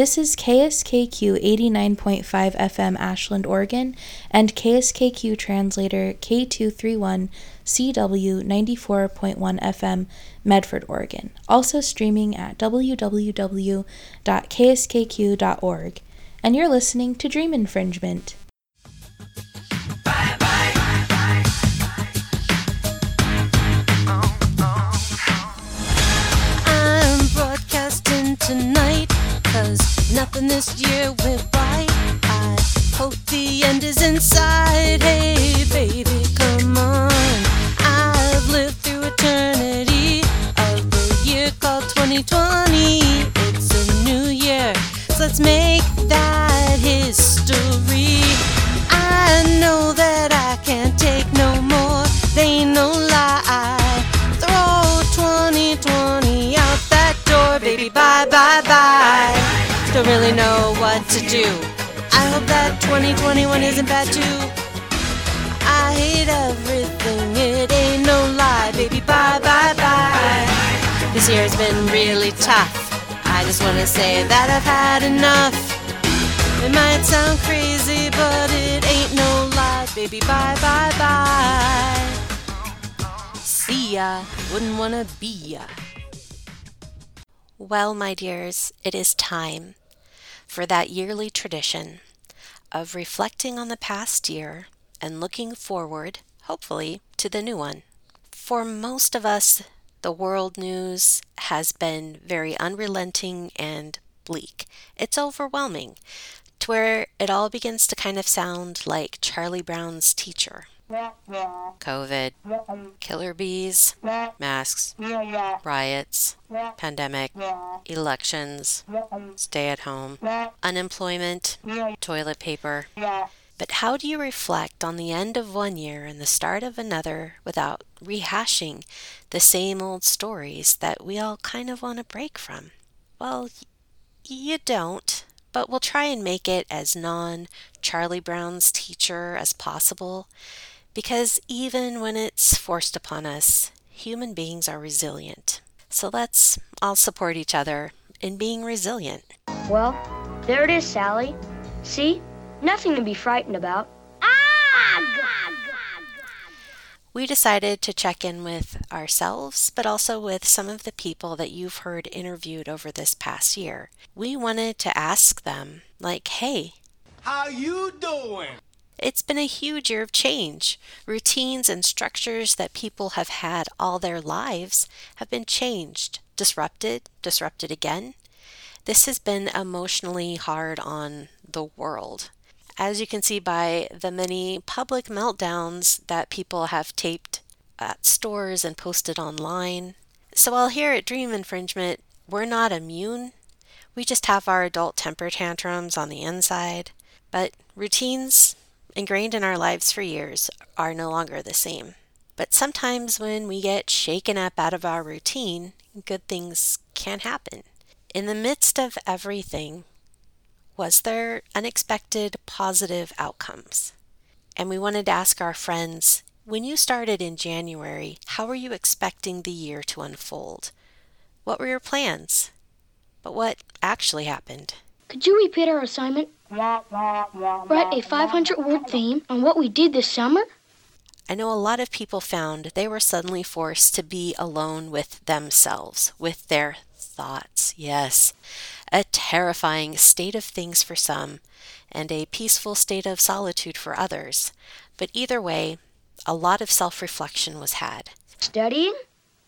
This is KSKQ 89.5 FM Ashland, Oregon, and KSKQ translator K231 CW 94.1 FM Medford, Oregon. Also streaming at www.kskq.org. And you're listening to Dream Infringement. Tonight, cause nothing this year went right. I hope the end is inside. Hey, baby, come on. I've lived through eternity of the year called 2020. It's a new year, so let's make that history. I know that I can't take no more. They ain't no baby. Bye, bye, bye. Don't really know what to do. I hope that 2021 isn't bad too. I hate everything, it ain't no lie, baby. Bye, bye, bye. This year's been really tough. I just wanna say that I've had enough. It might sound crazy, but it ain't no lie, baby. Bye, bye, bye. See ya. Wouldn't wanna be ya. Well, my dears, it is time for that yearly tradition of reflecting on the past year and looking forward, hopefully, to the new one. For most of us, the world news has been very unrelenting and bleak. It's overwhelming to where it all begins to kind of sound like Charlie Brown's teacher. COVID, killer bees, masks, riots, pandemic, elections, stay at home, unemployment, toilet paper. But how do you reflect on the end of one year and the start of another without rehashing the same old stories that we all kind of want to break from? Well, you don't, but we'll try and make it as non Charlie Brown's teacher as possible because even when it's forced upon us, human beings are resilient. So let's all support each other in being resilient. Well, there it is, Sally. See? Nothing to be frightened about. Ah god. We decided to check in with ourselves, but also with some of the people that you've heard interviewed over this past year. We wanted to ask them, like, hey, How you doing? It's been a huge year of change. Routines and structures that people have had all their lives have been changed, disrupted, disrupted again. This has been emotionally hard on the world. As you can see by the many public meltdowns that people have taped at stores and posted online. So, while here at Dream Infringement, we're not immune, we just have our adult temper tantrums on the inside. But routines ingrained in our lives for years are no longer the same. But sometimes when we get shaken up out of our routine, good things can happen. In the midst of everything, was there unexpected positive outcomes? And we wanted to ask our friends when you started in January, how were you expecting the year to unfold? What were your plans? But what actually happened? Could you repeat our assignment? Write a 500 word theme on what we did this summer? I know a lot of people found they were suddenly forced to be alone with themselves, with their thoughts. Yes, a terrifying state of things for some, and a peaceful state of solitude for others. But either way, a lot of self reflection was had. Studying?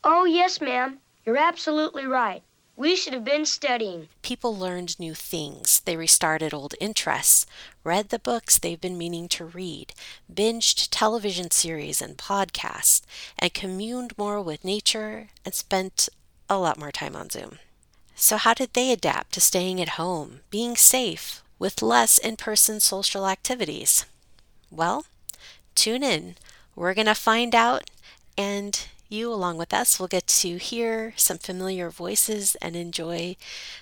Oh, yes, ma'am. You're absolutely right. We should have been studying. People learned new things. They restarted old interests, read the books they've been meaning to read, binged television series and podcasts, and communed more with nature and spent a lot more time on Zoom. So, how did they adapt to staying at home, being safe, with less in person social activities? Well, tune in. We're going to find out, and you, along with us, will get to hear some familiar voices and enjoy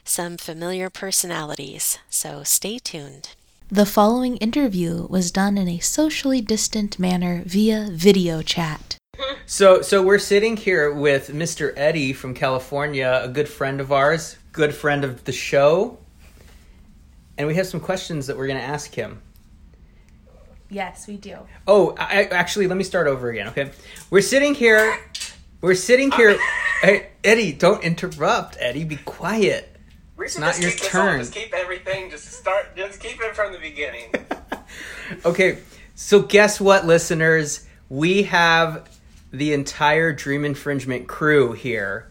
some familiar personalities. So, stay tuned. The following interview was done in a socially distant manner via video chat. So, so we're sitting here with Mr. Eddie from California, a good friend of ours, good friend of the show. and we have some questions that we're going to ask him. Yes, we do. Oh, I, I- actually, let me start over again. Okay, we're sitting here. We're sitting here. Hey, Eddie, don't interrupt. Eddie, be quiet. We should not your turn. all- Just keep everything. Just start. Just keep it from the beginning. Okay, so guess what, listeners? We have the entire Dream Infringement crew here.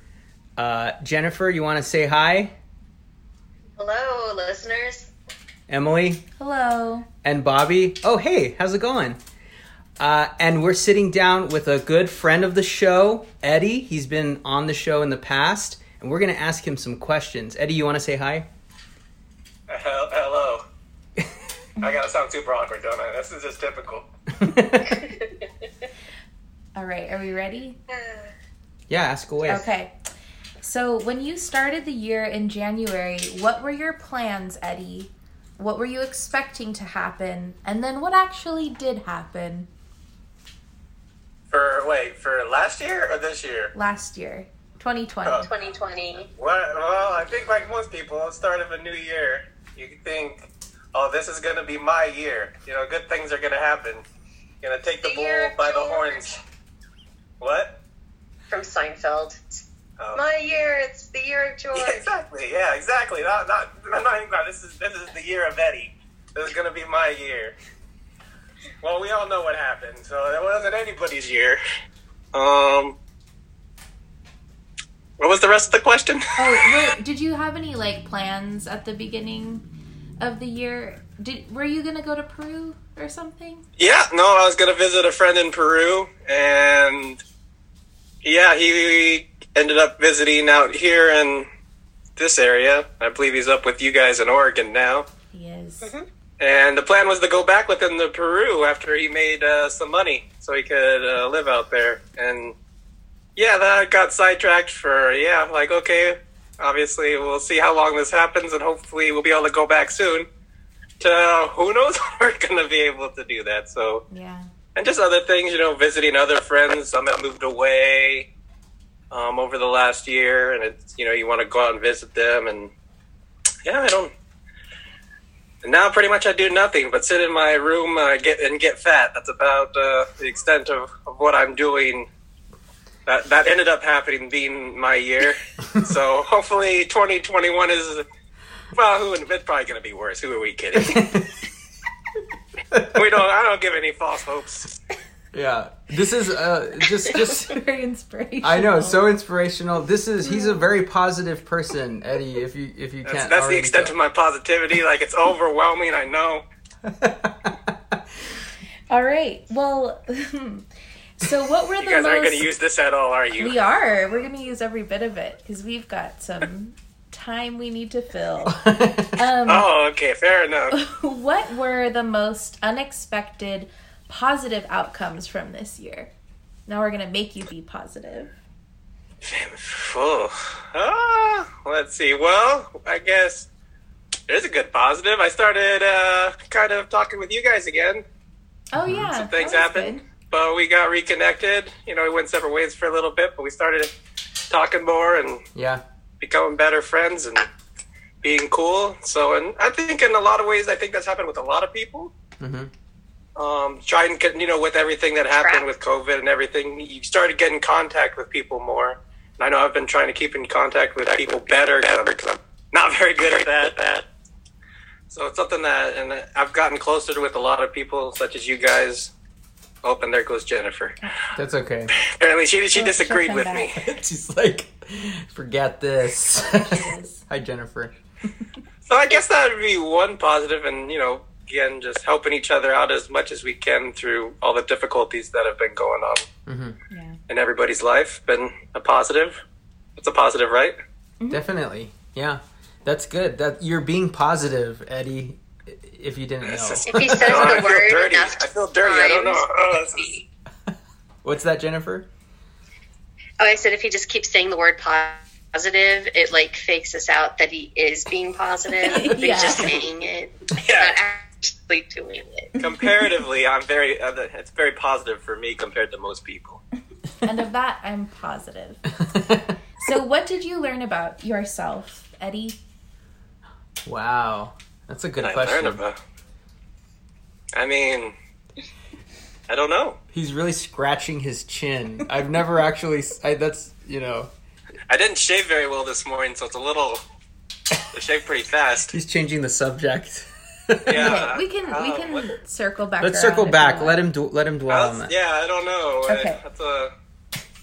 Uh, Jennifer, you want to say hi? Hello, listeners. Emily Hello. and Bobby. Oh, hey, how's it going? Uh, and we're sitting down with a good friend of the show, Eddie. He's been on the show in the past, and we're going to ask him some questions. Eddie, you want to say hi? Hel- Hello. I gotta sound super awkward, don't I? This is just typical. All right, are we ready? yeah, ask away. Okay. So, when you started the year in January, what were your plans, Eddie? What were you expecting to happen? And then what actually did happen For wait, for last year or this year? last year, 2020? Oh. 2020. Well, well, I think like most people, at the start of a new year, you think, "Oh, this is gonna be my year. You know, good things are gonna happen. Gonna take the, The bull by the horns." What? From Seinfeld. Oh. My year, it's the year of George. Yeah, exactly. Yeah, exactly. Not, not, not, not, not- This is this is the year of Eddie. This is gonna be my year. Well, we all know what happened, so it wasn't anybody's year. Um, what was the rest of the question? Oh, were, did you have any like plans at the beginning of the year? Did were you gonna go to Peru or something? Yeah, no, I was gonna visit a friend in Peru, and yeah, he ended up visiting out here in this area. I believe he's up with you guys in Oregon now. He is. And the plan was to go back with him to Peru after he made uh, some money so he could uh, live out there. And yeah, that got sidetracked for, yeah, like, okay, obviously we'll see how long this happens and hopefully we'll be able to go back soon. To uh, who knows when we're going to be able to do that. So, Yeah. and just other things, you know, visiting other friends. Some have moved away um, over the last year, and it's you know you want to go out and visit them, and yeah, I don't. And now pretty much I do nothing but sit in my room, uh, get and get fat. That's about uh, the extent of, of what I'm doing. That that ended up happening being my year. so hopefully 2021 is well, who it's probably going to be worse. Who are we kidding? we don't. I don't give any false hopes. Yeah, this is uh, just just. Very inspirational. I know, so inspirational. This is he's a very positive person, Eddie. If you if you That's, can't, that's the extent tell. of my positivity. Like it's overwhelming. I know. All right. Well, so what were the You guys most? aren't going to use this at all, are you? we are. We're gonna use every bit of it because we've got some time we need to fill. Um, Oh, okay, fair enough. what were the most unexpected positive outcomes from this year? Now we're gonna make you be positive. Oh, let's see. Well, I guess there's a good positive. I started uh, kind of talking with you guys again. Oh yeah, Some things that was happened, but we got reconnected. You know, we went separate ways for a little bit, but we started talking more and yeah, becoming better friends and being cool. So, and I think in a lot of ways, I think that's happened with a lot of people. hmm um, trying to, you know, with everything that happened with COVID and everything, you started getting contact with people more. And I know I've been trying to keep in contact with people better because I'm not very good at that. that. So it's something that, and I've gotten closer with a lot of people, such as you guys. Oh, and there goes Jennifer. that's okay. Apparently, she she Oh, disagreed with come me. She's like, forget this. Hi, Jennifer. So I guess that would be one positive, and you know, again, just helping each other out as much as we can through all the difficulties that have been going on hmm Yeah. in everybody's life. Been a positive. It's a positive, right? Definitely, yeah. That's good. That you're being positive, Eddie. If you didn't know, If he says Oh, I the feel word dirty. enough I feel dirty. I don't know. Oh, is- what's that, Jennifer? Oh, I said if he just keeps saying the word positive, it like fakes us out that he is being positive. but Yeah. He's just saying it, Yeah. Not actually doing it. Comparatively, I'm very. Uh, it's very positive for me compared to most people. and of that, I'm positive. So, what did you learn about yourself, Eddie? wow. That's a good I question. about. I mean, I don't know. He's really scratching his chin. I've never actually. s- I, that's you know. I didn't shave very well this morning, so it's a little. I shaved pretty fast. He's changing the subject. Yeah, we can we uh, can what- circle back. Let's circle back. Let him do, let him dwell I on that. yeah, I don't know. I- Okay. That's a.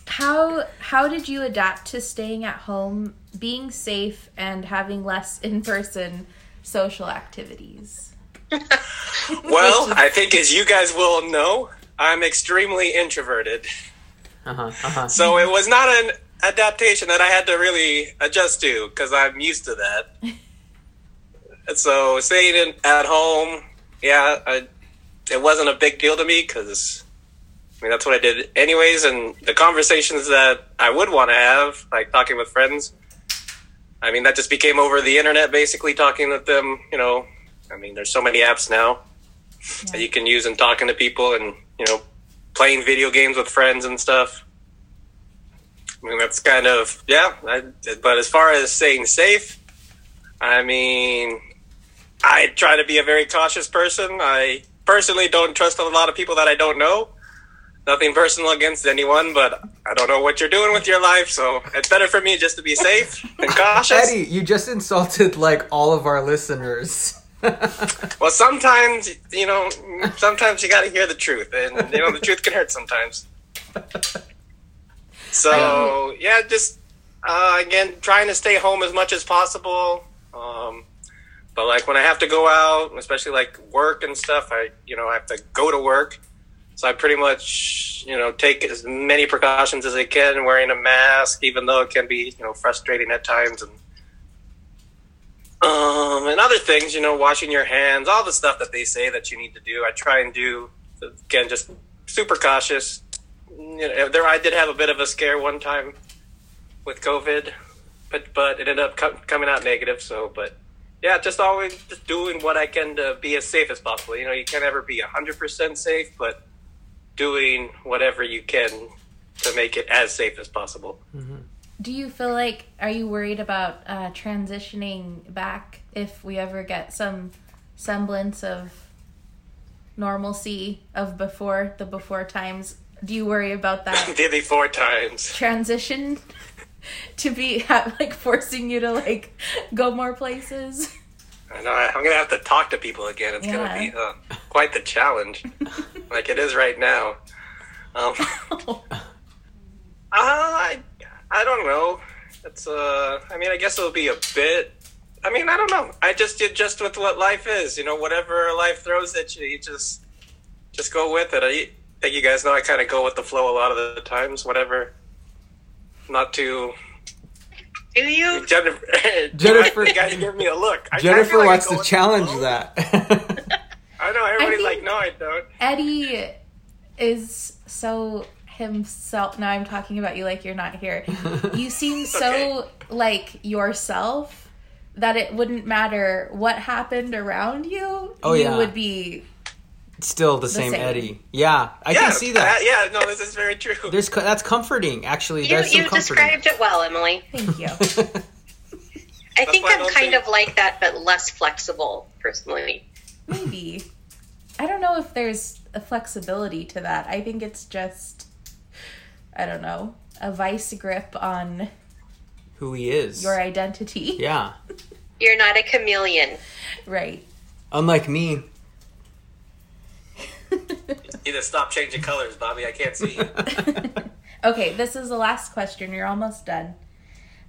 How how did you adapt to staying at home, being safe, and having less in person social activities? Well, I think as you guys will know, I'm extremely introverted. Uh-huh, uh-huh. So it was not an adaptation that I had to really adjust to because I'm used to that. So staying in, at home, yeah, I, it wasn't a big deal to me because I mean that's what I did anyways. And the conversations that I would want to have, like talking with friends, I mean that just became over the internet, basically talking with them. You know, I mean there's so many apps now that you can use and talking to people and you know playing video games with friends and stuff. I mean, that's kind of yeah. I, but as far as staying safe, I mean, I try to be a very cautious person. I personally don't trust a lot of people that I don't know. Nothing personal against anyone, but I don't know what you're doing with your life, so it's better for me just to be safe and cautious. Eddie, you just insulted like all of our listeners. Well, sometimes you know, sometimes you got to hear the truth, and you know the truth can hurt sometimes. So yeah, just uh, again trying to stay home as much as possible. Um, but like when I have to go out, especially like work and stuff, I you know I have to go to work, so I pretty much you know take as many precautions as I can, wearing a mask, even though it can be you know frustrating at times and. Um, and other things, you know, washing your hands, all the stuff that they say that you need to do. I try and do again, just super cautious. You know, there, I did have a bit of a scare one time with COVID, but but it ended up co- coming out negative. So, but yeah, just always just doing what I can to be as safe as possible. You know, you can't ever be hundred percent safe, but doing whatever you can to make it as safe as possible. Do you feel like are you worried about uh, transitioning back if we ever get some semblance of normalcy of before the before times? Do you worry about that Did me four times. transition to be like forcing you to like go more places? I know. I'm gonna have to talk to people again. It's Yeah. gonna be uh, quite the challenge, like it is right now. Um, uh, I I don't know. It's uh. I mean, I guess it'll be a bit. I mean, I don't know. I just did just with what life is. You know, whatever life throws at you, you just just go with it. I think you guys know I kind of go with the flow a lot of the times. Whatever. Not too. Do you? Jennifer. Jennifer- you guys give me a look. I- I Jennifer like wants to challenge flow. that. I know everybody's think- like, no, I don't. Eddie is so himself. Now I'm talking about you like you're not here. You seem so like yourself that it wouldn't matter what happened around you. Oh, you yeah. would be Still the, same, same. Eddie. Yeah, I yeah, can see that. uh, yeah, no, this is very true. There's co- that's comforting. Actually, You, there's some you comforting. described it well, Emily. Thank you. I think I I'm kind think- of like that, but less flexible, personally. Maybe. I don't know if there's a flexibility to that. I think it's just I don't know, a vice grip on Who he is. your identity. Yeah. You're not a chameleon. Right. Unlike me. Either stop changing colors, Bobby. I can't see you. Okay, this is the last question. You're almost done.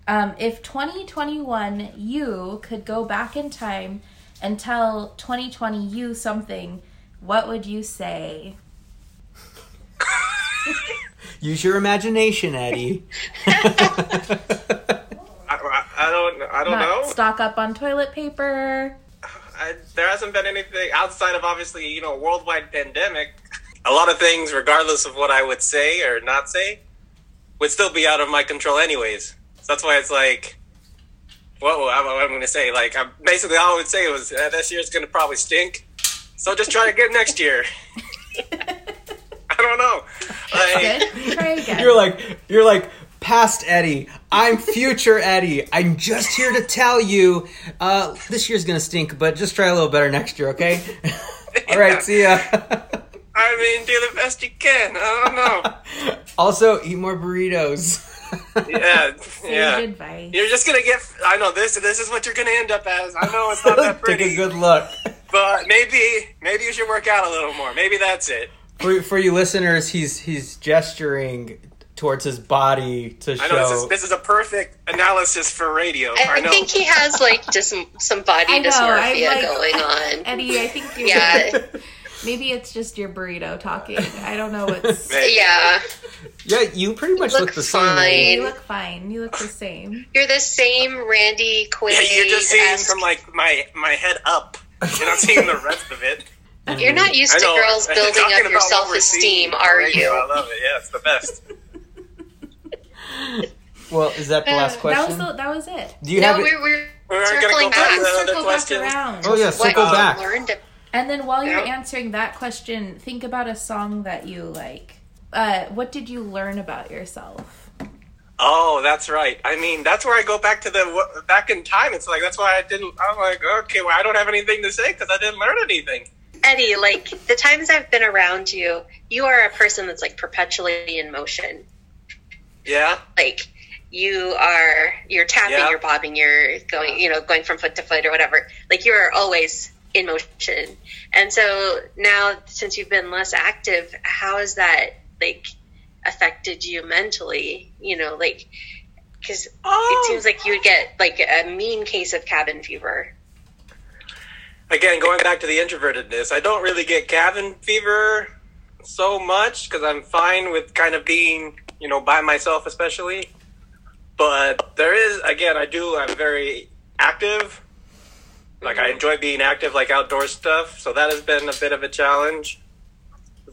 Um, if 2021 you could go back in time and tell 2020 you something, what would you say? Use your imagination, Eddie. I, I, I don't. I don't Not know. stock up on toilet paper. I, there hasn't been anything outside of obviously you know a worldwide pandemic. A lot of things, regardless of what I would say or not say, would still be out of my control anyways. So that's why it's like, whoa, I'm, what I'm going to say. Like, I'm basically all I would say was uh, this year's going to probably stink. So just try again next year. I don't know. Like, Good. Try again. You're like you're like past Eddie. I'm future Eddie. I'm just here to tell you, uh, this year's gonna stink, but just try a little better next year, okay? All right, see ya. I mean, do the best you can. I don't know. also, eat more burritos. Yeah, yeah. Advice. You're just gonna get. I know this. This is what you're gonna end up as. I know it's not that pretty. Take a good look. but maybe, maybe you should work out a little more. Maybe that's it. For, for you listeners, he's he's gesturing towards his body to I know this show. is this is a perfect analysis for radio. I, I, know. think he has like just some, some body know, dysmorphia like- going on. Eddie, I think you're. Yeah, Maybe it's just your burrito talking. I don't know what's. Yeah. yeah, you pretty much look look the same. fine. You look fine. You look the same. You're the same Randy Quaid. Yeah, you're just seeing from like my my head up. You're not seeing the rest of it. You're not used I to know. girls building up your self we're esteem, seeing are radio, I love it. Yeah, it's the best. Well, is that the last question? That was question? the, that was it. Do you No, have it? we're, we're We're gonna circling go back to back. the other Circle back question. around. Oh yeah, circle you back. learned And then while you're Yeah. answering that question, think about a song that you like. Uh, what did you learn about yourself? Oh, that's right. I mean, that's where I go back to the back in time. It's like that's why I didn't. I'm like, okay, well, I don't have anything to say because I didn't learn anything. Eddie, like the times I've been around you, you are a person that's like perpetually in motion. Yeah, Like you are, you're tapping, Yeah. you're bobbing, you're going, you know, going from foot to foot or whatever. Like you are always in motion. And so now, since you've been less active, how has that like affected you mentally? You know, like because Oh. it seems like you would get like a mean case of cabin fever. again, going back to the introvertedness, I don't really get cabin fever so much because I'm fine with kind of being, you know, by myself, especially. But there is, again, I do, I'm very active. Like, I mm-hmm. enjoy being active, like outdoor stuff. So that has been a bit of a challenge.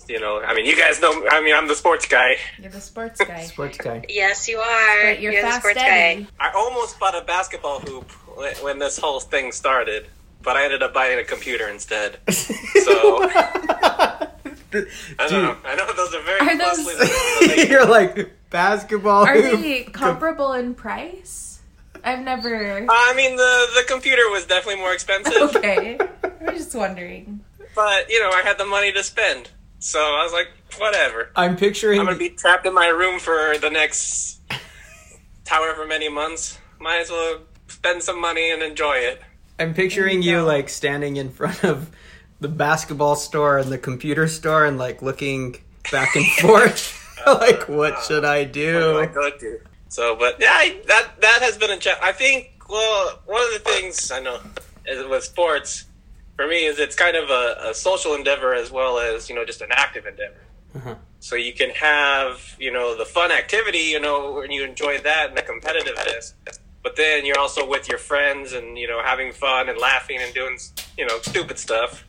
You know, I mean, you guys know, I mean, I'm the sports guy. You're the sports guy. Sports guy. Yes, you are. But you're, the fast sports Eddie. guy. I almost bought a basketball hoop when- when this whole thing started, but I ended up buying a computer instead. So. I Dude, know. I know those are very Are those- closely related. you're like basketball. Are hoop. they comparable in price? I've never. Uh, I mean, the the computer was definitely more expensive, Okay, I'm just wondering. but you know, I had the money to spend, so I was like, whatever. I'm picturing. I'm gonna be trapped in my room for the next however many months. Might as well spend some money and enjoy it. I'm picturing you like standing in front of the basketball store and the computer store and like looking back and forth. like, what should I What do I go to? So, but yeah, I, that that has been a challenge. I think. Well, one of the things I know is with sports, for me, is it's kind of a, a social endeavor as well as you know just an active endeavor. Uh-huh. So you can have you know the fun activity, you know, when you enjoy that and the competitiveness, but then you're also with your friends and you know having fun and laughing and doing you know stupid stuff.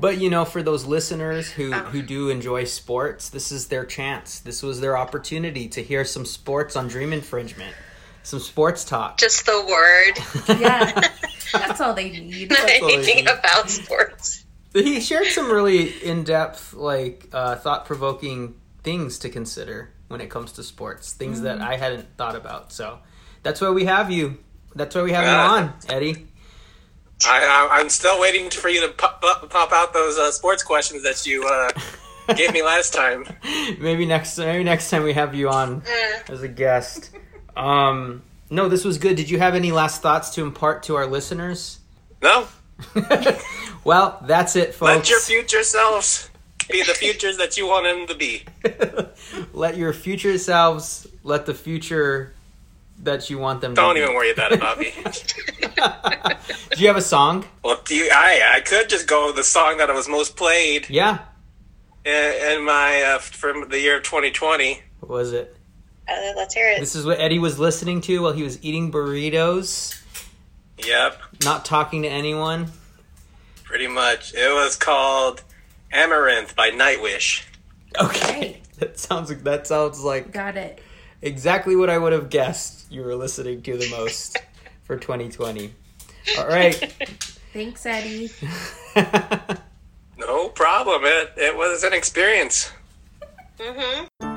But you know, for those listeners who who do enjoy sports, this is their chance. This was their opportunity to hear some sports on Dream Infringement, some sports talk. Just the word. Yeah, that's all they need. Not all I anything need. about sports. He shared some really in-depth, like uh, thought-provoking things to consider when it comes to sports, things that I hadn't thought about. So that's why we have you. That's why we have Yeah. you on, Eddie. I, I, I'm still waiting for you to pop, pop, pop out those uh, sports questions that you uh, gave me last time. maybe next maybe next time we have you on as a guest. Um, no, this was good. Did you have any last thoughts to impart to our listeners? No, well, that's it, folks. let your future selves be the futures that you want them to be. let your future selves let the future that you want them Don't to even worry about it, Bobby. Do you have a song? Well, do you, I I could just go with the song that was most played Yeah. in, in my uh, from the year of 2020. What was it? Uh, let's hear it. This is what Eddie was listening to while he was eating burritos, Yep, not talking to anyone. pretty much. It was called Amaranth by Nightwish. Okay. That sounds like that sounds like Got it. Exactly what I would have guessed you were listening to the most for 2020. All right. Thanks, Eddie. No problem. It it was an experience. Mm-hmm.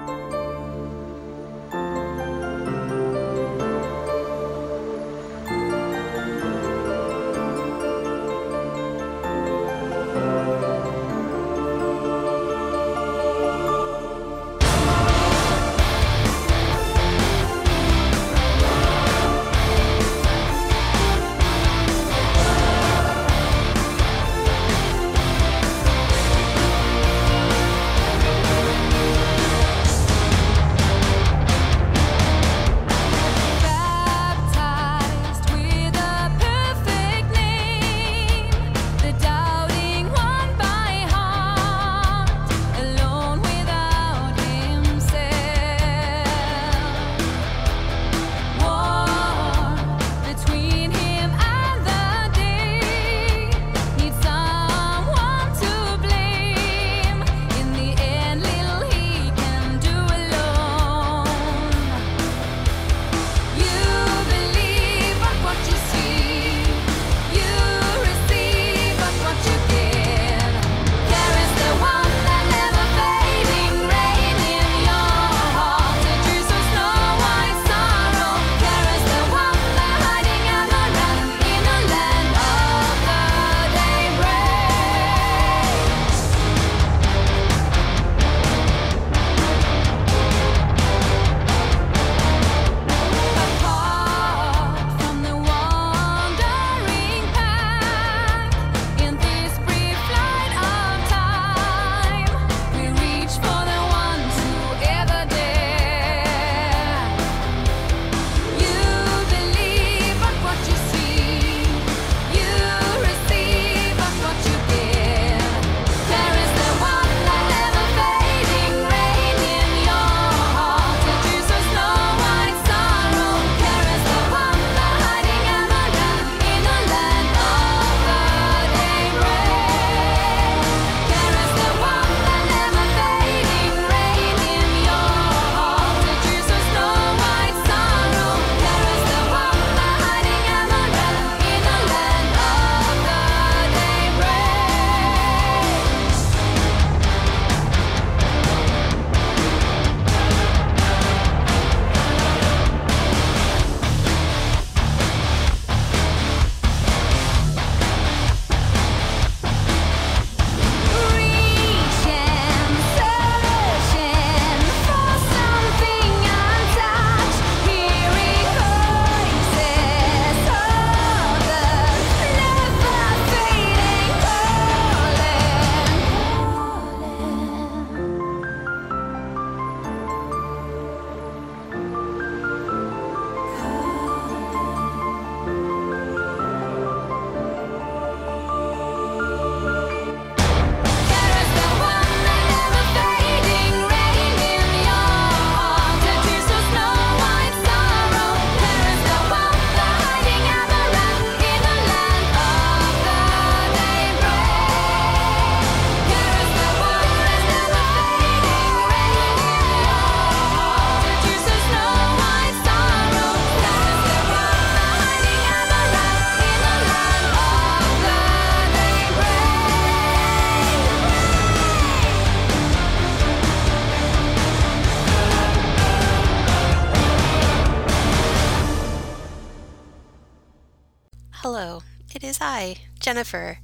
Jennifer.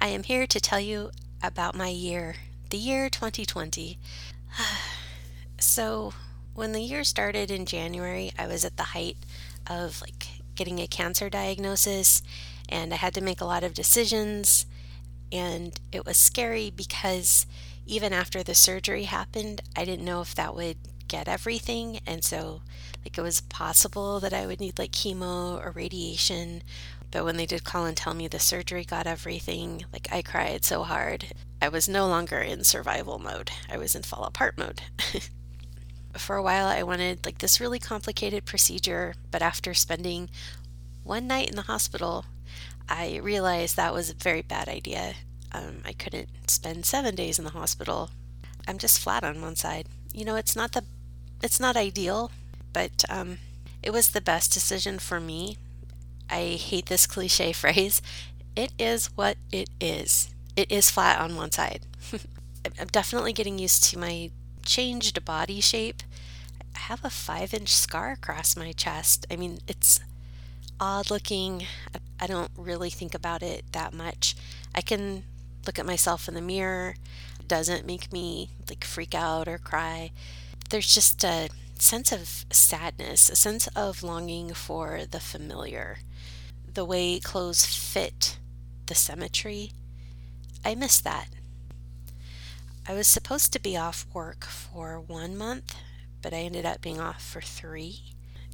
I am here to tell you about my year, the year 2020. so, when the year started in January, I was at the height of like getting a cancer diagnosis and I had to make a lot of decisions and it was scary because even after the surgery happened, I didn't know if that would get everything and so like it was possible that I would need like chemo or radiation but when they did call and tell me the surgery got everything, like I cried so hard. I was no longer in survival mode. I was in fall apart mode. For a while, I wanted like this really complicated procedure, but after spending one night in the hospital, I realized that was a very bad idea. Um, I couldn't spend seven days in the hospital. I'm just flat on one side. You know, it's not the, it's not ideal, but um, it was the best decision for me I hate this cliche phrase. It is what it is. It is flat on one side. I'm definitely getting used to my changed body shape. I have a five inch scar across my chest. I mean, it's odd looking. I don't really think about it that much. I can look at myself in the mirror. It doesn't make me like freak out or cry. There's just a sense of sadness, a sense of longing for the familiar the way clothes fit the symmetry. I miss that. I was supposed to be off work for one month, but I ended up being off for three.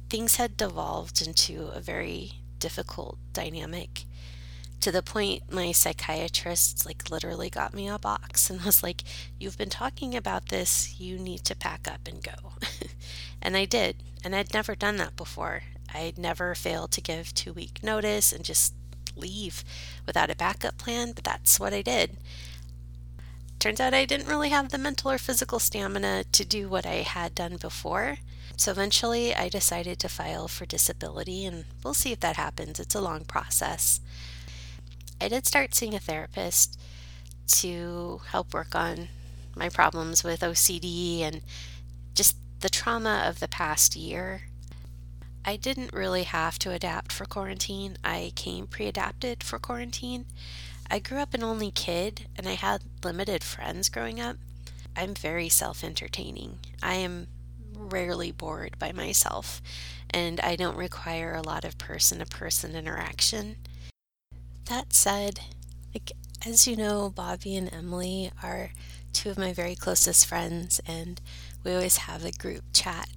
Things had devolved into a very difficult dynamic to the point my psychiatrist like literally got me a box and was like you've been talking about this you need to pack up and go and i did and i'd never done that before I'd never failed to give two week notice and just leave without a backup plan, but that's what I did. Turns out I didn't really have the mental or physical stamina to do what I had done before. So eventually I decided to file for disability, and we'll see if that happens. It's a long process. I did start seeing a therapist to help work on my problems with OCD and just the trauma of the past year I didn't really have to adapt for quarantine. I came pre adapted for quarantine. I grew up an only kid and I had limited friends growing up. I'm very self entertaining. I am rarely bored by myself and I don't require a lot of person to person interaction. That said, like as you know, Bobby and Emily are two of my very closest friends and we always have a group chat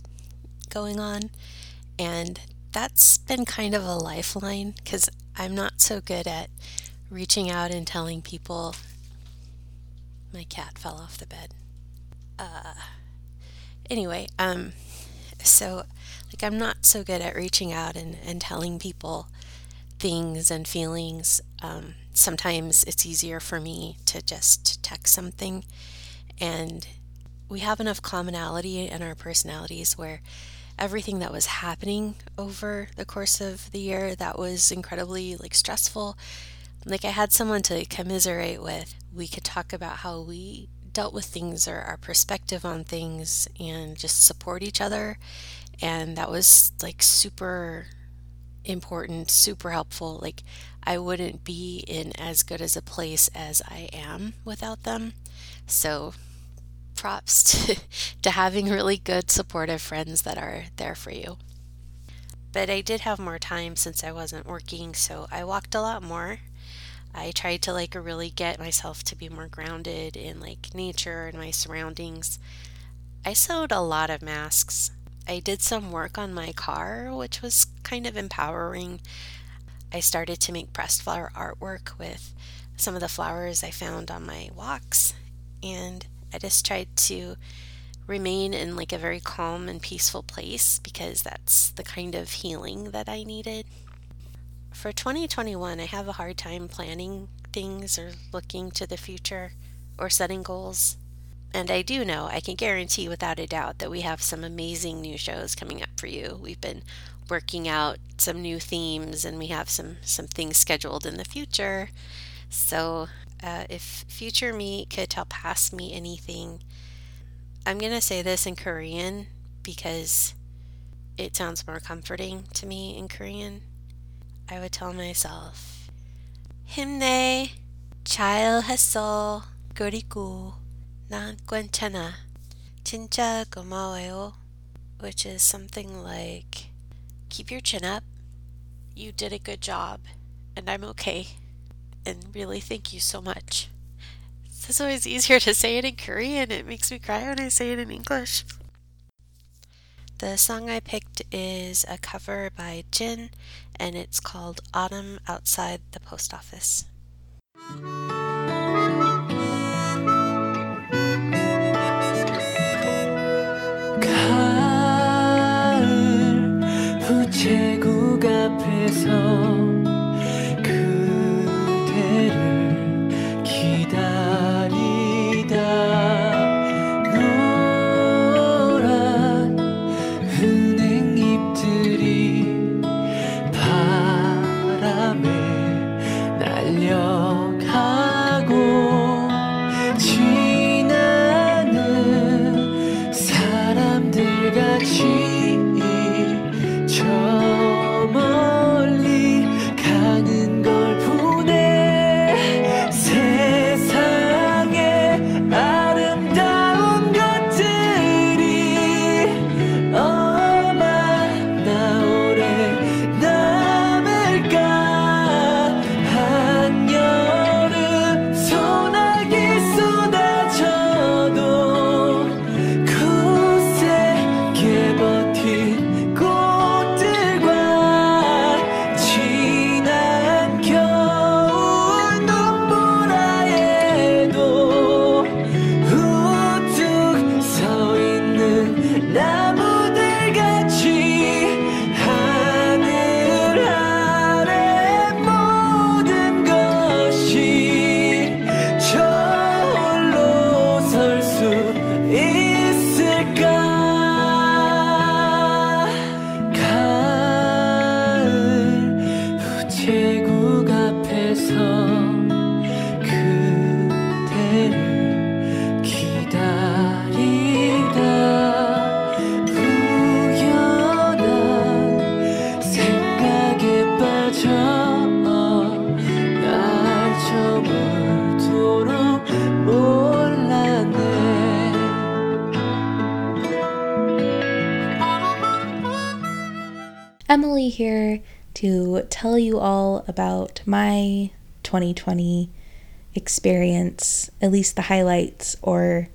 going on. And that's been kind of a lifeline because I'm not so good at reaching out and telling people my cat fell off the bed. Uh, anyway, um, so like I'm not so good at reaching out and, and telling people things and feelings. Um, sometimes it's easier for me to just text something, and we have enough commonality in our personalities where everything that was happening over the course of the year that was incredibly like stressful. Like I had someone to commiserate with. We could talk about how we dealt with things or our perspective on things and just support each other. And that was like super important, super helpful. Like I wouldn't be in as good as a place as I am without them. So props to, to having really good, supportive friends that are there for you. But I did have more time since I wasn't working, so I walked a lot more. I tried to like really get myself to be more grounded in like nature and my surroundings. I sewed a lot of masks. I did some work on my car, which was kind of empowering. I started to make pressed flower artwork with some of the flowers I found on my walks, and I just tried to remain in like a very calm and peaceful place because that's the kind of healing that I needed. For 2021, I have a hard time planning things or looking to the future or setting goals. And I do know, I can guarantee without a doubt that we have some amazing new shows coming up for you. We've been working out some new themes and we have some some things scheduled in the future. So uh, if future me could tell past me anything, I'm going to say this in Korean because it sounds more comforting to me in Korean. I would tell myself, 힘내. 잘했어. 그리고 난 괜찮아. 진짜 고마워요. Which is something like, keep your chin up. You did a good job. And I'm okay. And really thank you so much. It's always easier to say it in Korean. It makes me cry when I say it in English. The song I picked is a cover by Jin, and it's called Autumn Outside the Post Office. 가을 우체국 앞에서 tell you all about my 2020 experience, at least the highlights or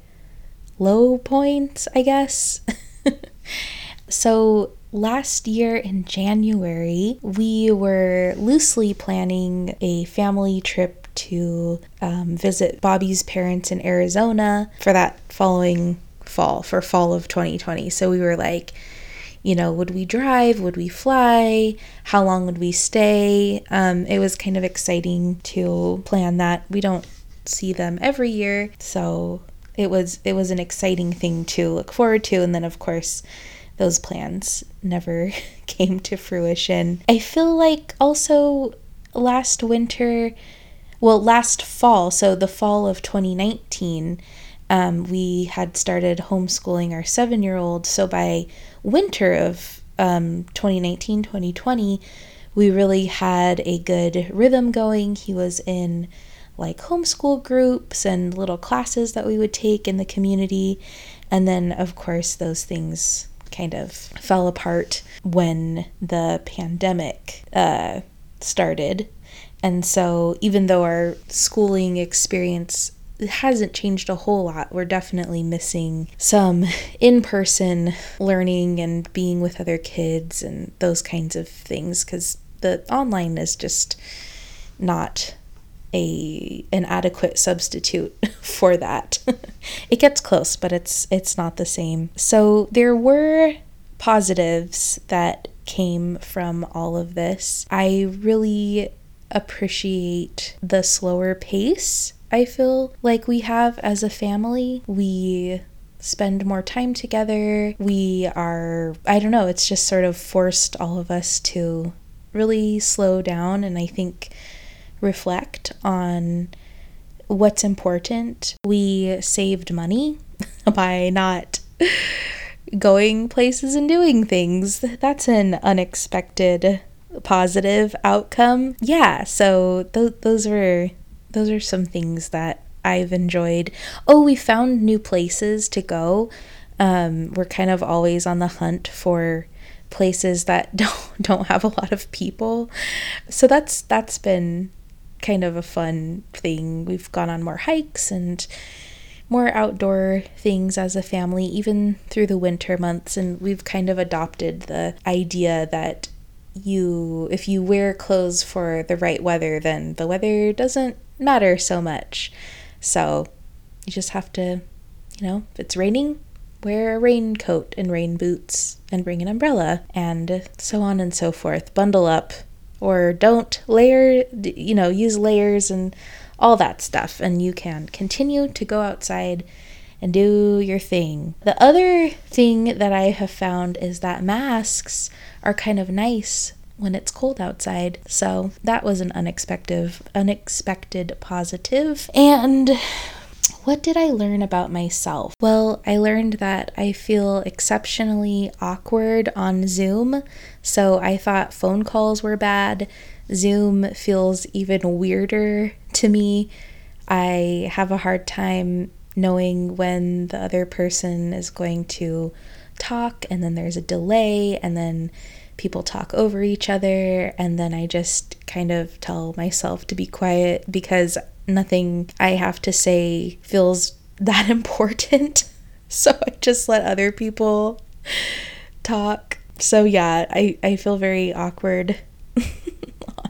low points, I guess. so, last year in January, we were loosely planning a family trip to um, visit Bobby's parents in Arizona for that following fall, for fall of 2020. So, we were like, you know, would we drive? Would we fly? How long would we stay? Um, it was kind of exciting to plan that. We don't see them every year, so it was it was an exciting thing to look forward to. And then, of course, those plans never came to fruition. I feel like also last winter, well, last fall, so the fall of 2019 um, we had started homeschooling our seven year old. So by winter of um, 2019 2020, we really had a good rhythm going. He was in like homeschool groups and little classes that we would take in the community. And then, of course, those things kind of fell apart when the pandemic uh, started. And so, even though our schooling experience it hasn't changed a whole lot. We're definitely missing some in person learning and being with other kids and those kinds of things because the online is just not a an adequate substitute for that. it gets close, but it's it's not the same. So there were positives that came from all of this. I really appreciate the slower pace I feel like we have as a family. We spend more time together. We are, I don't know, it's just sort of forced all of us to really slow down and I think reflect on what's important. We saved money by not going places and doing things. That's an unexpected positive outcome. Yeah, so th- those were those are some things that I've enjoyed. Oh, we found new places to go. Um, we're kind of always on the hunt for places that don't don't have a lot of people. So that's that's been kind of a fun thing. We've gone on more hikes and more outdoor things as a family, even through the winter months. And we've kind of adopted the idea that you, if you wear clothes for the right weather, then the weather doesn't matter so much. So you just have to, you know, if it's raining, wear a raincoat and rain boots and bring an umbrella and so on and so forth. Bundle up or don't layer, you know, use layers and all that stuff. And you can continue to go outside and do your thing. The other thing that I have found is that masks are kind of nice when it's cold outside. So that was an unexpected unexpected positive. And what did I learn about myself? Well, I learned that I feel exceptionally awkward on Zoom. So I thought phone calls were bad. Zoom feels even weirder to me. I have a hard time knowing when the other person is going to talk, and then there's a delay, and then people talk over each other, and then I just kind of tell myself to be quiet because nothing I have to say feels that important. So I just let other people talk. So yeah, I, I feel very awkward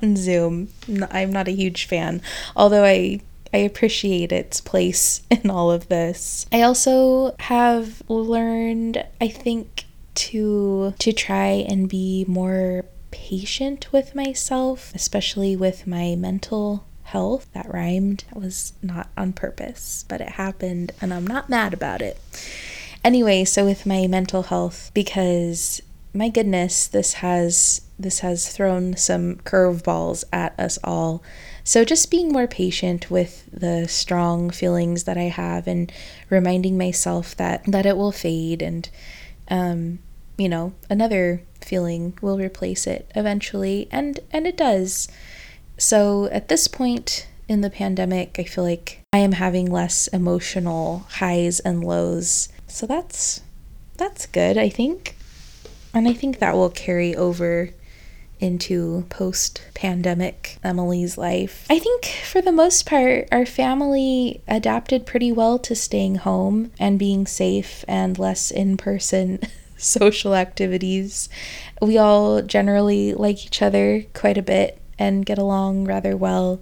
on Zoom. I'm not a huge fan, although I I appreciate its place in all of this. I also have learned, I think, to to try and be more patient with myself, especially with my mental health. That rhymed. That was not on purpose, but it happened and I'm not mad about it. Anyway, so with my mental health because my goodness, this has this has thrown some curveballs at us all. So just being more patient with the strong feelings that I have and reminding myself that that it will fade and um you know, another feeling will replace it eventually and and it does. So at this point in the pandemic, I feel like I am having less emotional highs and lows. So that's that's good, I think. And I think that will carry over into post pandemic Emily's life. I think for the most part, our family adapted pretty well to staying home and being safe and less in person social activities. We all generally like each other quite a bit and get along rather well.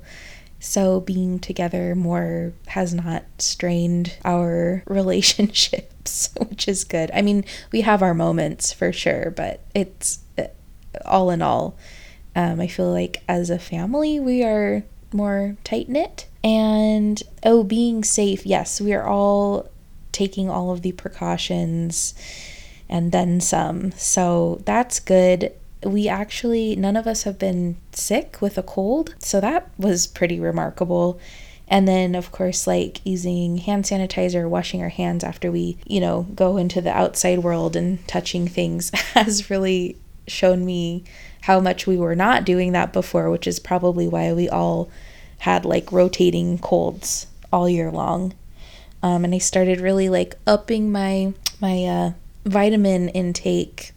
So being together more has not strained our relationships, which is good. I mean, we have our moments for sure, but it's all in all, um, I feel like as a family, we are more tight knit. And oh, being safe, yes, we are all taking all of the precautions and then some. So that's good. We actually, none of us have been sick with a cold. So that was pretty remarkable. And then, of course, like using hand sanitizer, washing our hands after we, you know, go into the outside world and touching things has really shown me how much we were not doing that before, which is probably why we all had like rotating colds all year long. Um, and I started really like upping my my uh, vitamin intake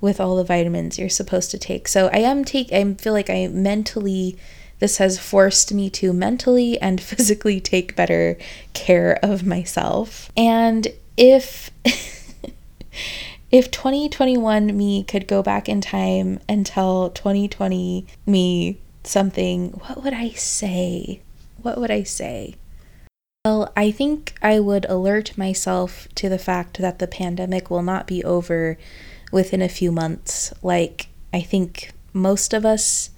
with all the vitamins you're supposed to take. So I am take I feel like I mentally this has forced me to mentally and physically take better care of myself. And if if 2021 me could go back in time and tell 2020 me something, what would I say? What would I say? Well, I think I would alert myself to the fact that the pandemic will not be over within a few months, like I think most of us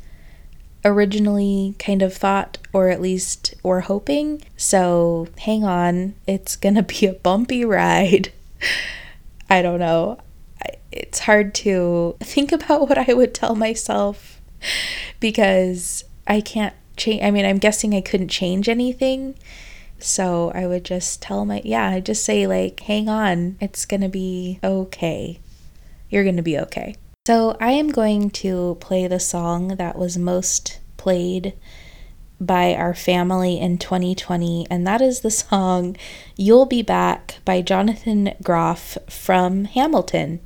originally kind of thought, or at least were hoping. So hang on, it's gonna be a bumpy ride. I don't know. It's hard to think about what I would tell myself because I can't change. I mean, I'm guessing I couldn't change anything. So I would just tell my, yeah, I just say, like, hang on, it's gonna be okay. You're gonna be okay. So I am going to play the song that was most played by our family in 2020, and that is the song You'll Be Back by Jonathan Groff from Hamilton.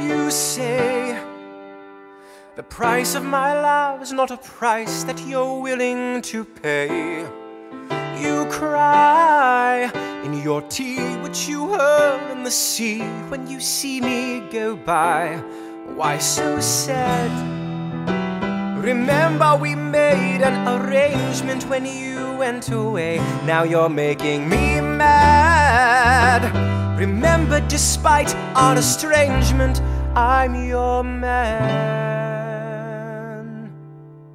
You say the price of my love is not a price that you're willing to pay. You cry in your tea, which you hurl in the sea when you see me go by. Why so sad? Remember, we made an arrangement when you went away. Now you're making me mad. Remember, despite our estrangement, I'm your man.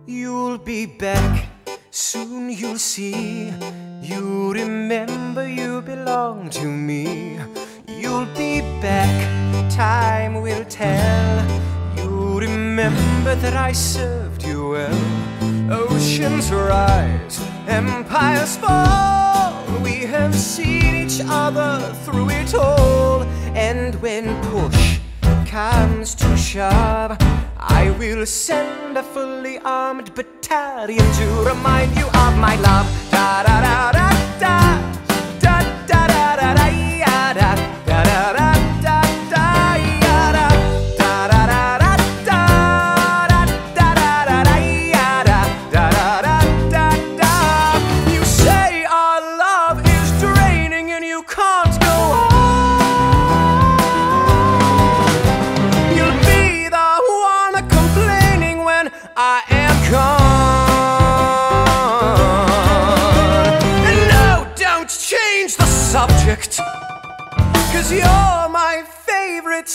You'll be back, soon you'll see. You remember you belong to me. You'll be back, time will tell. You remember that I served you well. Oceans rise, empires fall. We have seen each other through it all. And when push comes to shove, I will send a fully armed battalion to remind you of my love. Da da da da.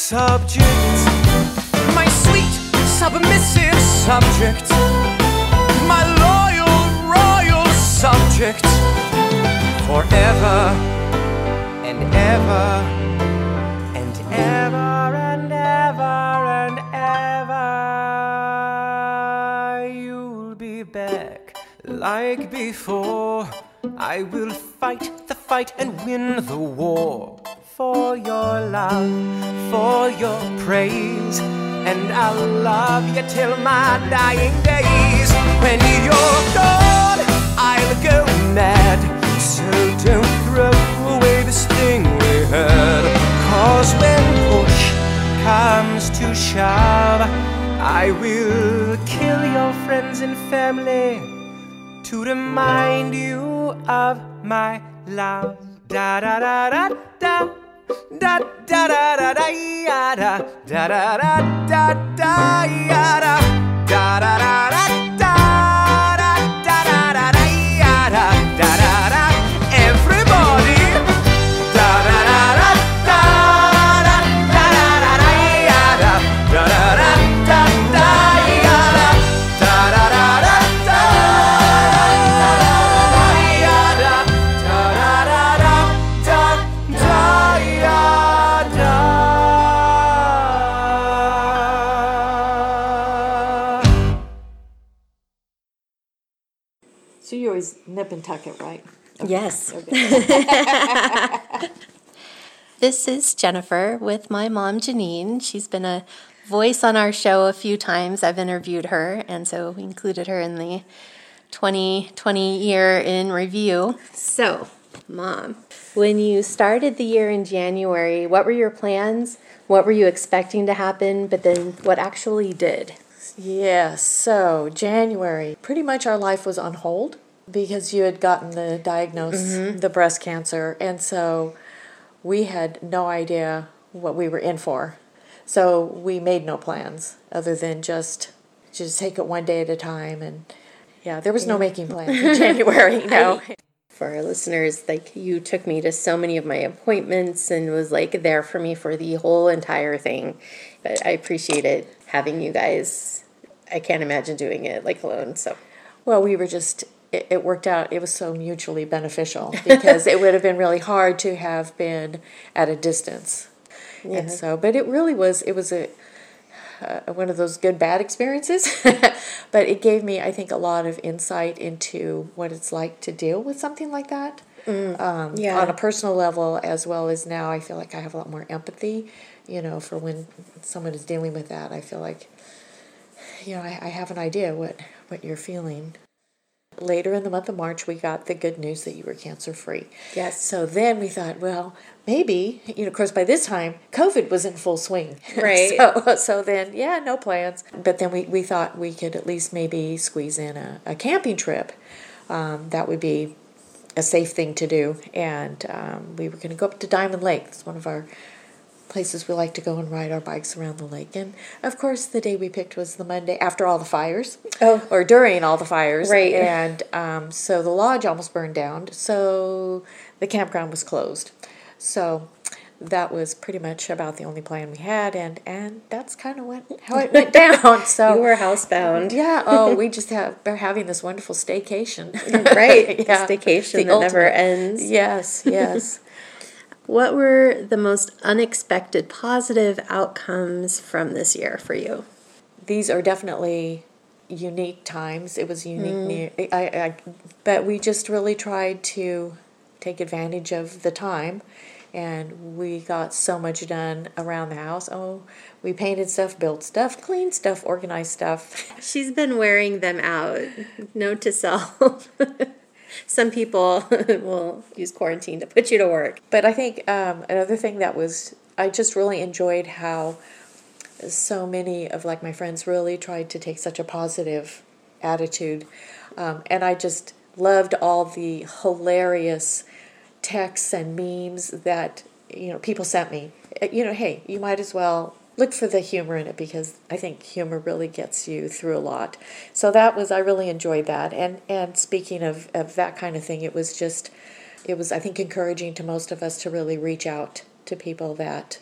Subject. My sweet, submissive subject. My loyal, royal subject. Forever and ever and ever and ever and ever. You'll be back like before. I will fight the fight and win the war for your love, for your praise. And I'll love you till my dying days. When you're gone, I'll go mad. So don't throw away this thing we had. Cause when push comes to shove, I will kill your friends and family to remind you of my love. Da da da da da. Da da da da da ya da da da da da da ya da da da da da da da da da da da da da da always nip and tuck it, right? Yes. Okay. This is Jennifer with my mom, Janine. She's been a voice on our show a few times. I've interviewed her, and so we included her in the 2020 year in review. So, mom, when you started the year in January, what were your plans? What were you expecting to happen? But then what actually did? Yes, so January, pretty much our life was on hold because you had gotten the diagnosis, mm-hmm. the breast cancer, and so we had no idea what we were in for. So we made no plans other than just just take it one day at a time and yeah, there was no making plans in January, no. For our listeners, like you took me to so many of my appointments and was like there for me for the whole entire thing. But I appreciated having you guys. I can't imagine doing it like alone. So Well, we were just, it, it worked out. It was so mutually beneficial because it would have been really hard to have been at a distance. And so, but it really was, it was a, uh, one of those good bad experiences. but it gave me, I think, a lot of insight into what it's like to deal with something like that. um, yeah. on a personal level as well as now. I feel like I have a lot more empathy, you know, for when someone is dealing with that. I feel like, you know, I, I have an idea what what you're feeling. Later in the month of March, we got the good news that you were cancer free. Yes. So then we thought, well, maybe, you know, of course, by this time, COVID was in full swing. Right. so, so then, yeah, no plans. But then we, we thought we could at least maybe squeeze in a, a camping trip. Um, that would be a safe thing to do. And um, we were going to go up to Diamond Lake. It's one of our places we like to go and ride our bikes around the lake. And of course, the day we picked was the Monday after all the fires. Oh. Or during all the fires. Right. And um, so the lodge almost burned down. So the campground was closed. So that was pretty much about the only plan we had. And, and that's kind of what, how it went down. So you were housebound. yeah. Oh, we just have we're having this wonderful staycation. right. Yeah. Staycation that never ends. Yes. Yes. What were the most unexpected positive outcomes from this year for you? These are definitely unique times. It was unique. Mm. I, I, but we just really tried to take advantage of the time, and we got so much done around the house. Oh, we painted stuff, built stuff, cleaned stuff, organized stuff. She's been wearing them out. Note to self. Some people will use quarantine to put you to work. But I think um, another thing that was, I just really enjoyed how so many of like my friends really tried to take such a positive attitude, um, and I just loved all the hilarious texts and memes that you know people sent me. Uh, You know, hey, you might as well look for the humor in it because I think humor really gets you through a lot. So that was I really enjoyed that. And and speaking of of that kind of thing, it was just it was I think encouraging to most of us to really reach out to people that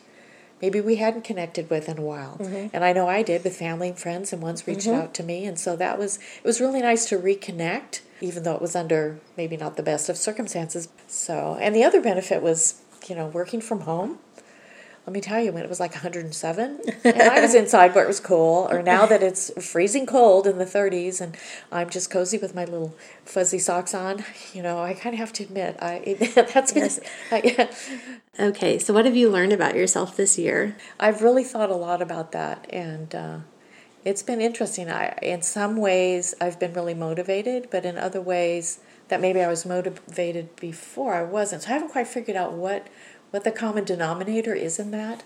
maybe we hadn't connected with in a while. Mm-hmm. And I know I did with family and friends and ones reached mm-hmm. out to me and so that was it was really nice to reconnect even though it was under maybe not the best of circumstances. So, and the other benefit was, you know, working from home. Let me tell you, when it was like 107, and I was inside where it was cool, or now that it's freezing cold in the 30s, and I'm just cozy with my little fuzzy socks on, you know, I kind of have to admit, I it, that's been, I, Okay, so what have you learned about yourself this year? I've really thought a lot about that, and uh, it's been interesting. I, in some ways, I've been really motivated, but in other ways, that maybe I was motivated before I wasn't. So I haven't quite figured out what what the common denominator is in that.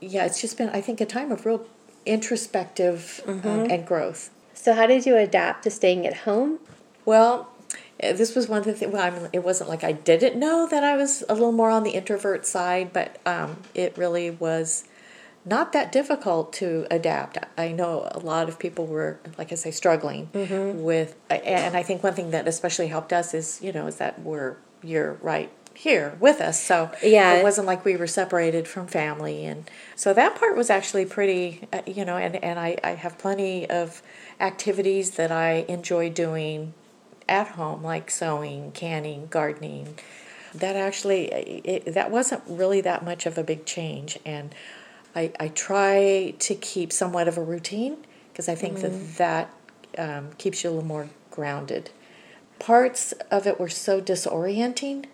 Yeah, it's just been I think a time of real introspective um, and growth. So, how did you adapt to staying at home? Well, uh, this was one of the things. Well, I mean, it wasn't like I didn't know that I was a little more on the introvert side, but um, it really was not that difficult to adapt. I know a lot of people were, like I say, struggling with, and I think one thing that especially helped us is, you know, is that we're you're right here with us. So Yeah. it wasn't like we were separated from family, and so that part was actually pretty, uh, you know, and and I I have plenty of activities that I enjoy doing at home, like sewing, canning, gardening. That actually, it, that wasn't really that much of a big change, and I, I try to keep somewhat of a routine because I think that that um, keeps you a little more grounded. Parts of it were so disorienting,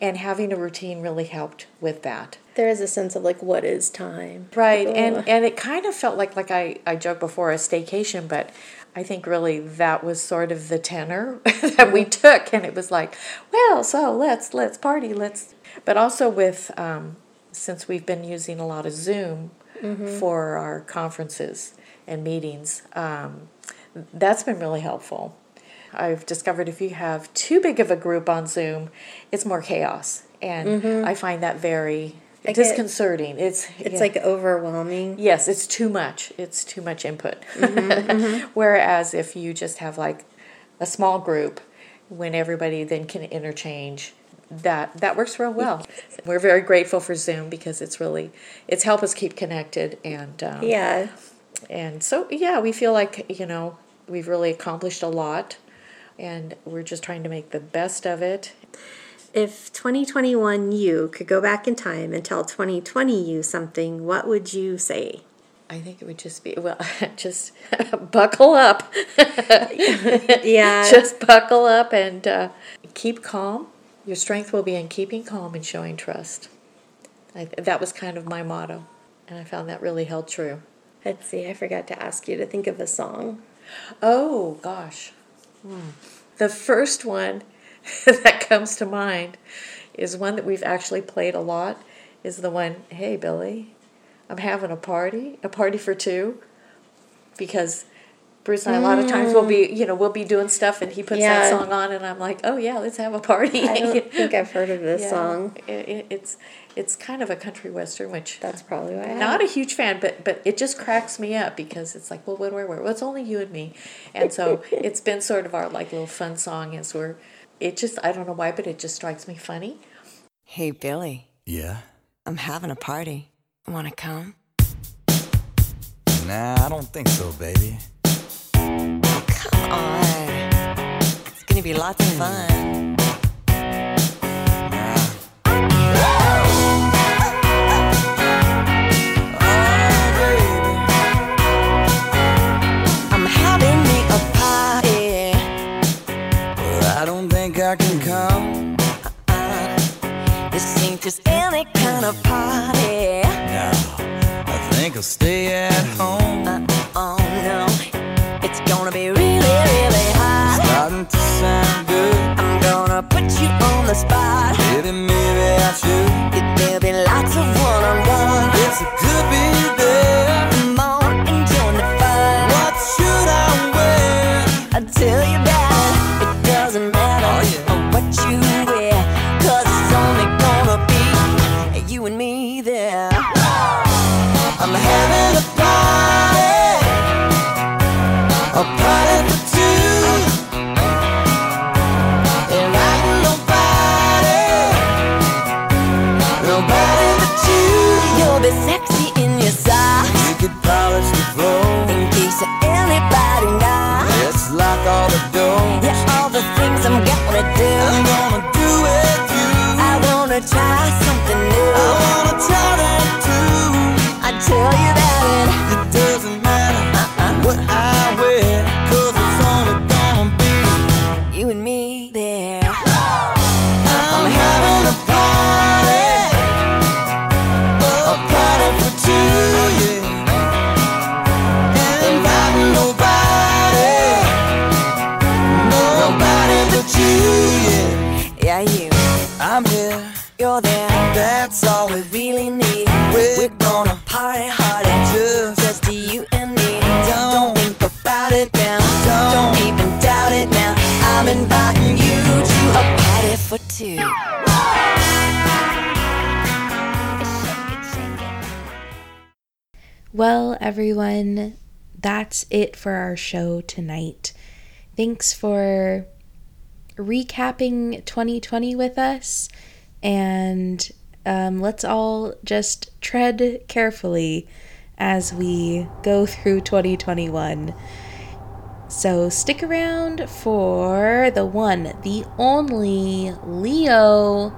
and having a routine really helped with that. There is a sense of like, what is time? Right, Ugh. and and it kind of felt like like I I joked before a staycation, but I think really that was sort of the tenor that we took, and it was like, well, so let's let's party, let's. But also with um, since we've been using a lot of Zoom for our conferences and meetings, um, that's been really helpful. I've discovered if you have too big of a group on Zoom, it's more chaos, and I find that very disconcerting. It's It's yeah. like overwhelming. Yes, it's too much. It's too much input. Mm-hmm, Whereas if you just have like a small group, when everybody then can interchange, that that works real well. We're very grateful for Zoom because it's really it's helped us keep connected and um, Yeah. and so yeah we feel like you know we've really accomplished a lot and we're just trying to make the best of it If 2021 you could go back in time and tell 2020 you something, what would you say? I think it would just be well just buckle up Yeah. just buckle up and uh, keep calm Your strength will be in keeping calm and showing trust. I, that was kind of my motto, and I found that really held true. Let's see, I forgot to ask you to think of a song. Oh, gosh. The first one that comes to mind is one that we've actually played a lot is the one, Hey Billy, I'm having a party, a party for two. Because Bruce and I, a lot of times we'll be, you know, we'll be doing stuff and he puts Yeah. that song on and I'm like, oh yeah, let's have a party. I don't think I've heard of this Yeah. song. It, it, it's, it's kind of a country western, which That's probably why I am. not a huge fan, but but it just cracks me up because it's like, well, what do I wear? Well, it's only you and me, and so it's been sort of our like little fun song as we're. It just I don't know why, but it just strikes me funny. Hey, Billy, Yeah? I'm having a party. Wanna come? Nah, I don't think so, baby. Oh, come on. It's gonna be lots of fun. I don't think I can come. This ain't just any kind of party. No, I think I'll stay at home. Oh no, it's gonna be really, really hot. Starting to sound good. I'm gonna put you on the spot. Maybe, maybe I should. There'll be lots of one-on-one. Yes, I could be there. Come on join the fun. What should I wear? I'll tell you that try something new. I wanna try that too. I tell you that It Well, everyone, that's it for our show tonight. Thanks for recapping 2020 with us, and um, let's all just tread carefully as we go through 2021. So stick around for the one, the only Leo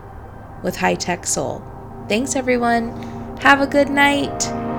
with High Tech Soul. Thanks, everyone. Have a good night.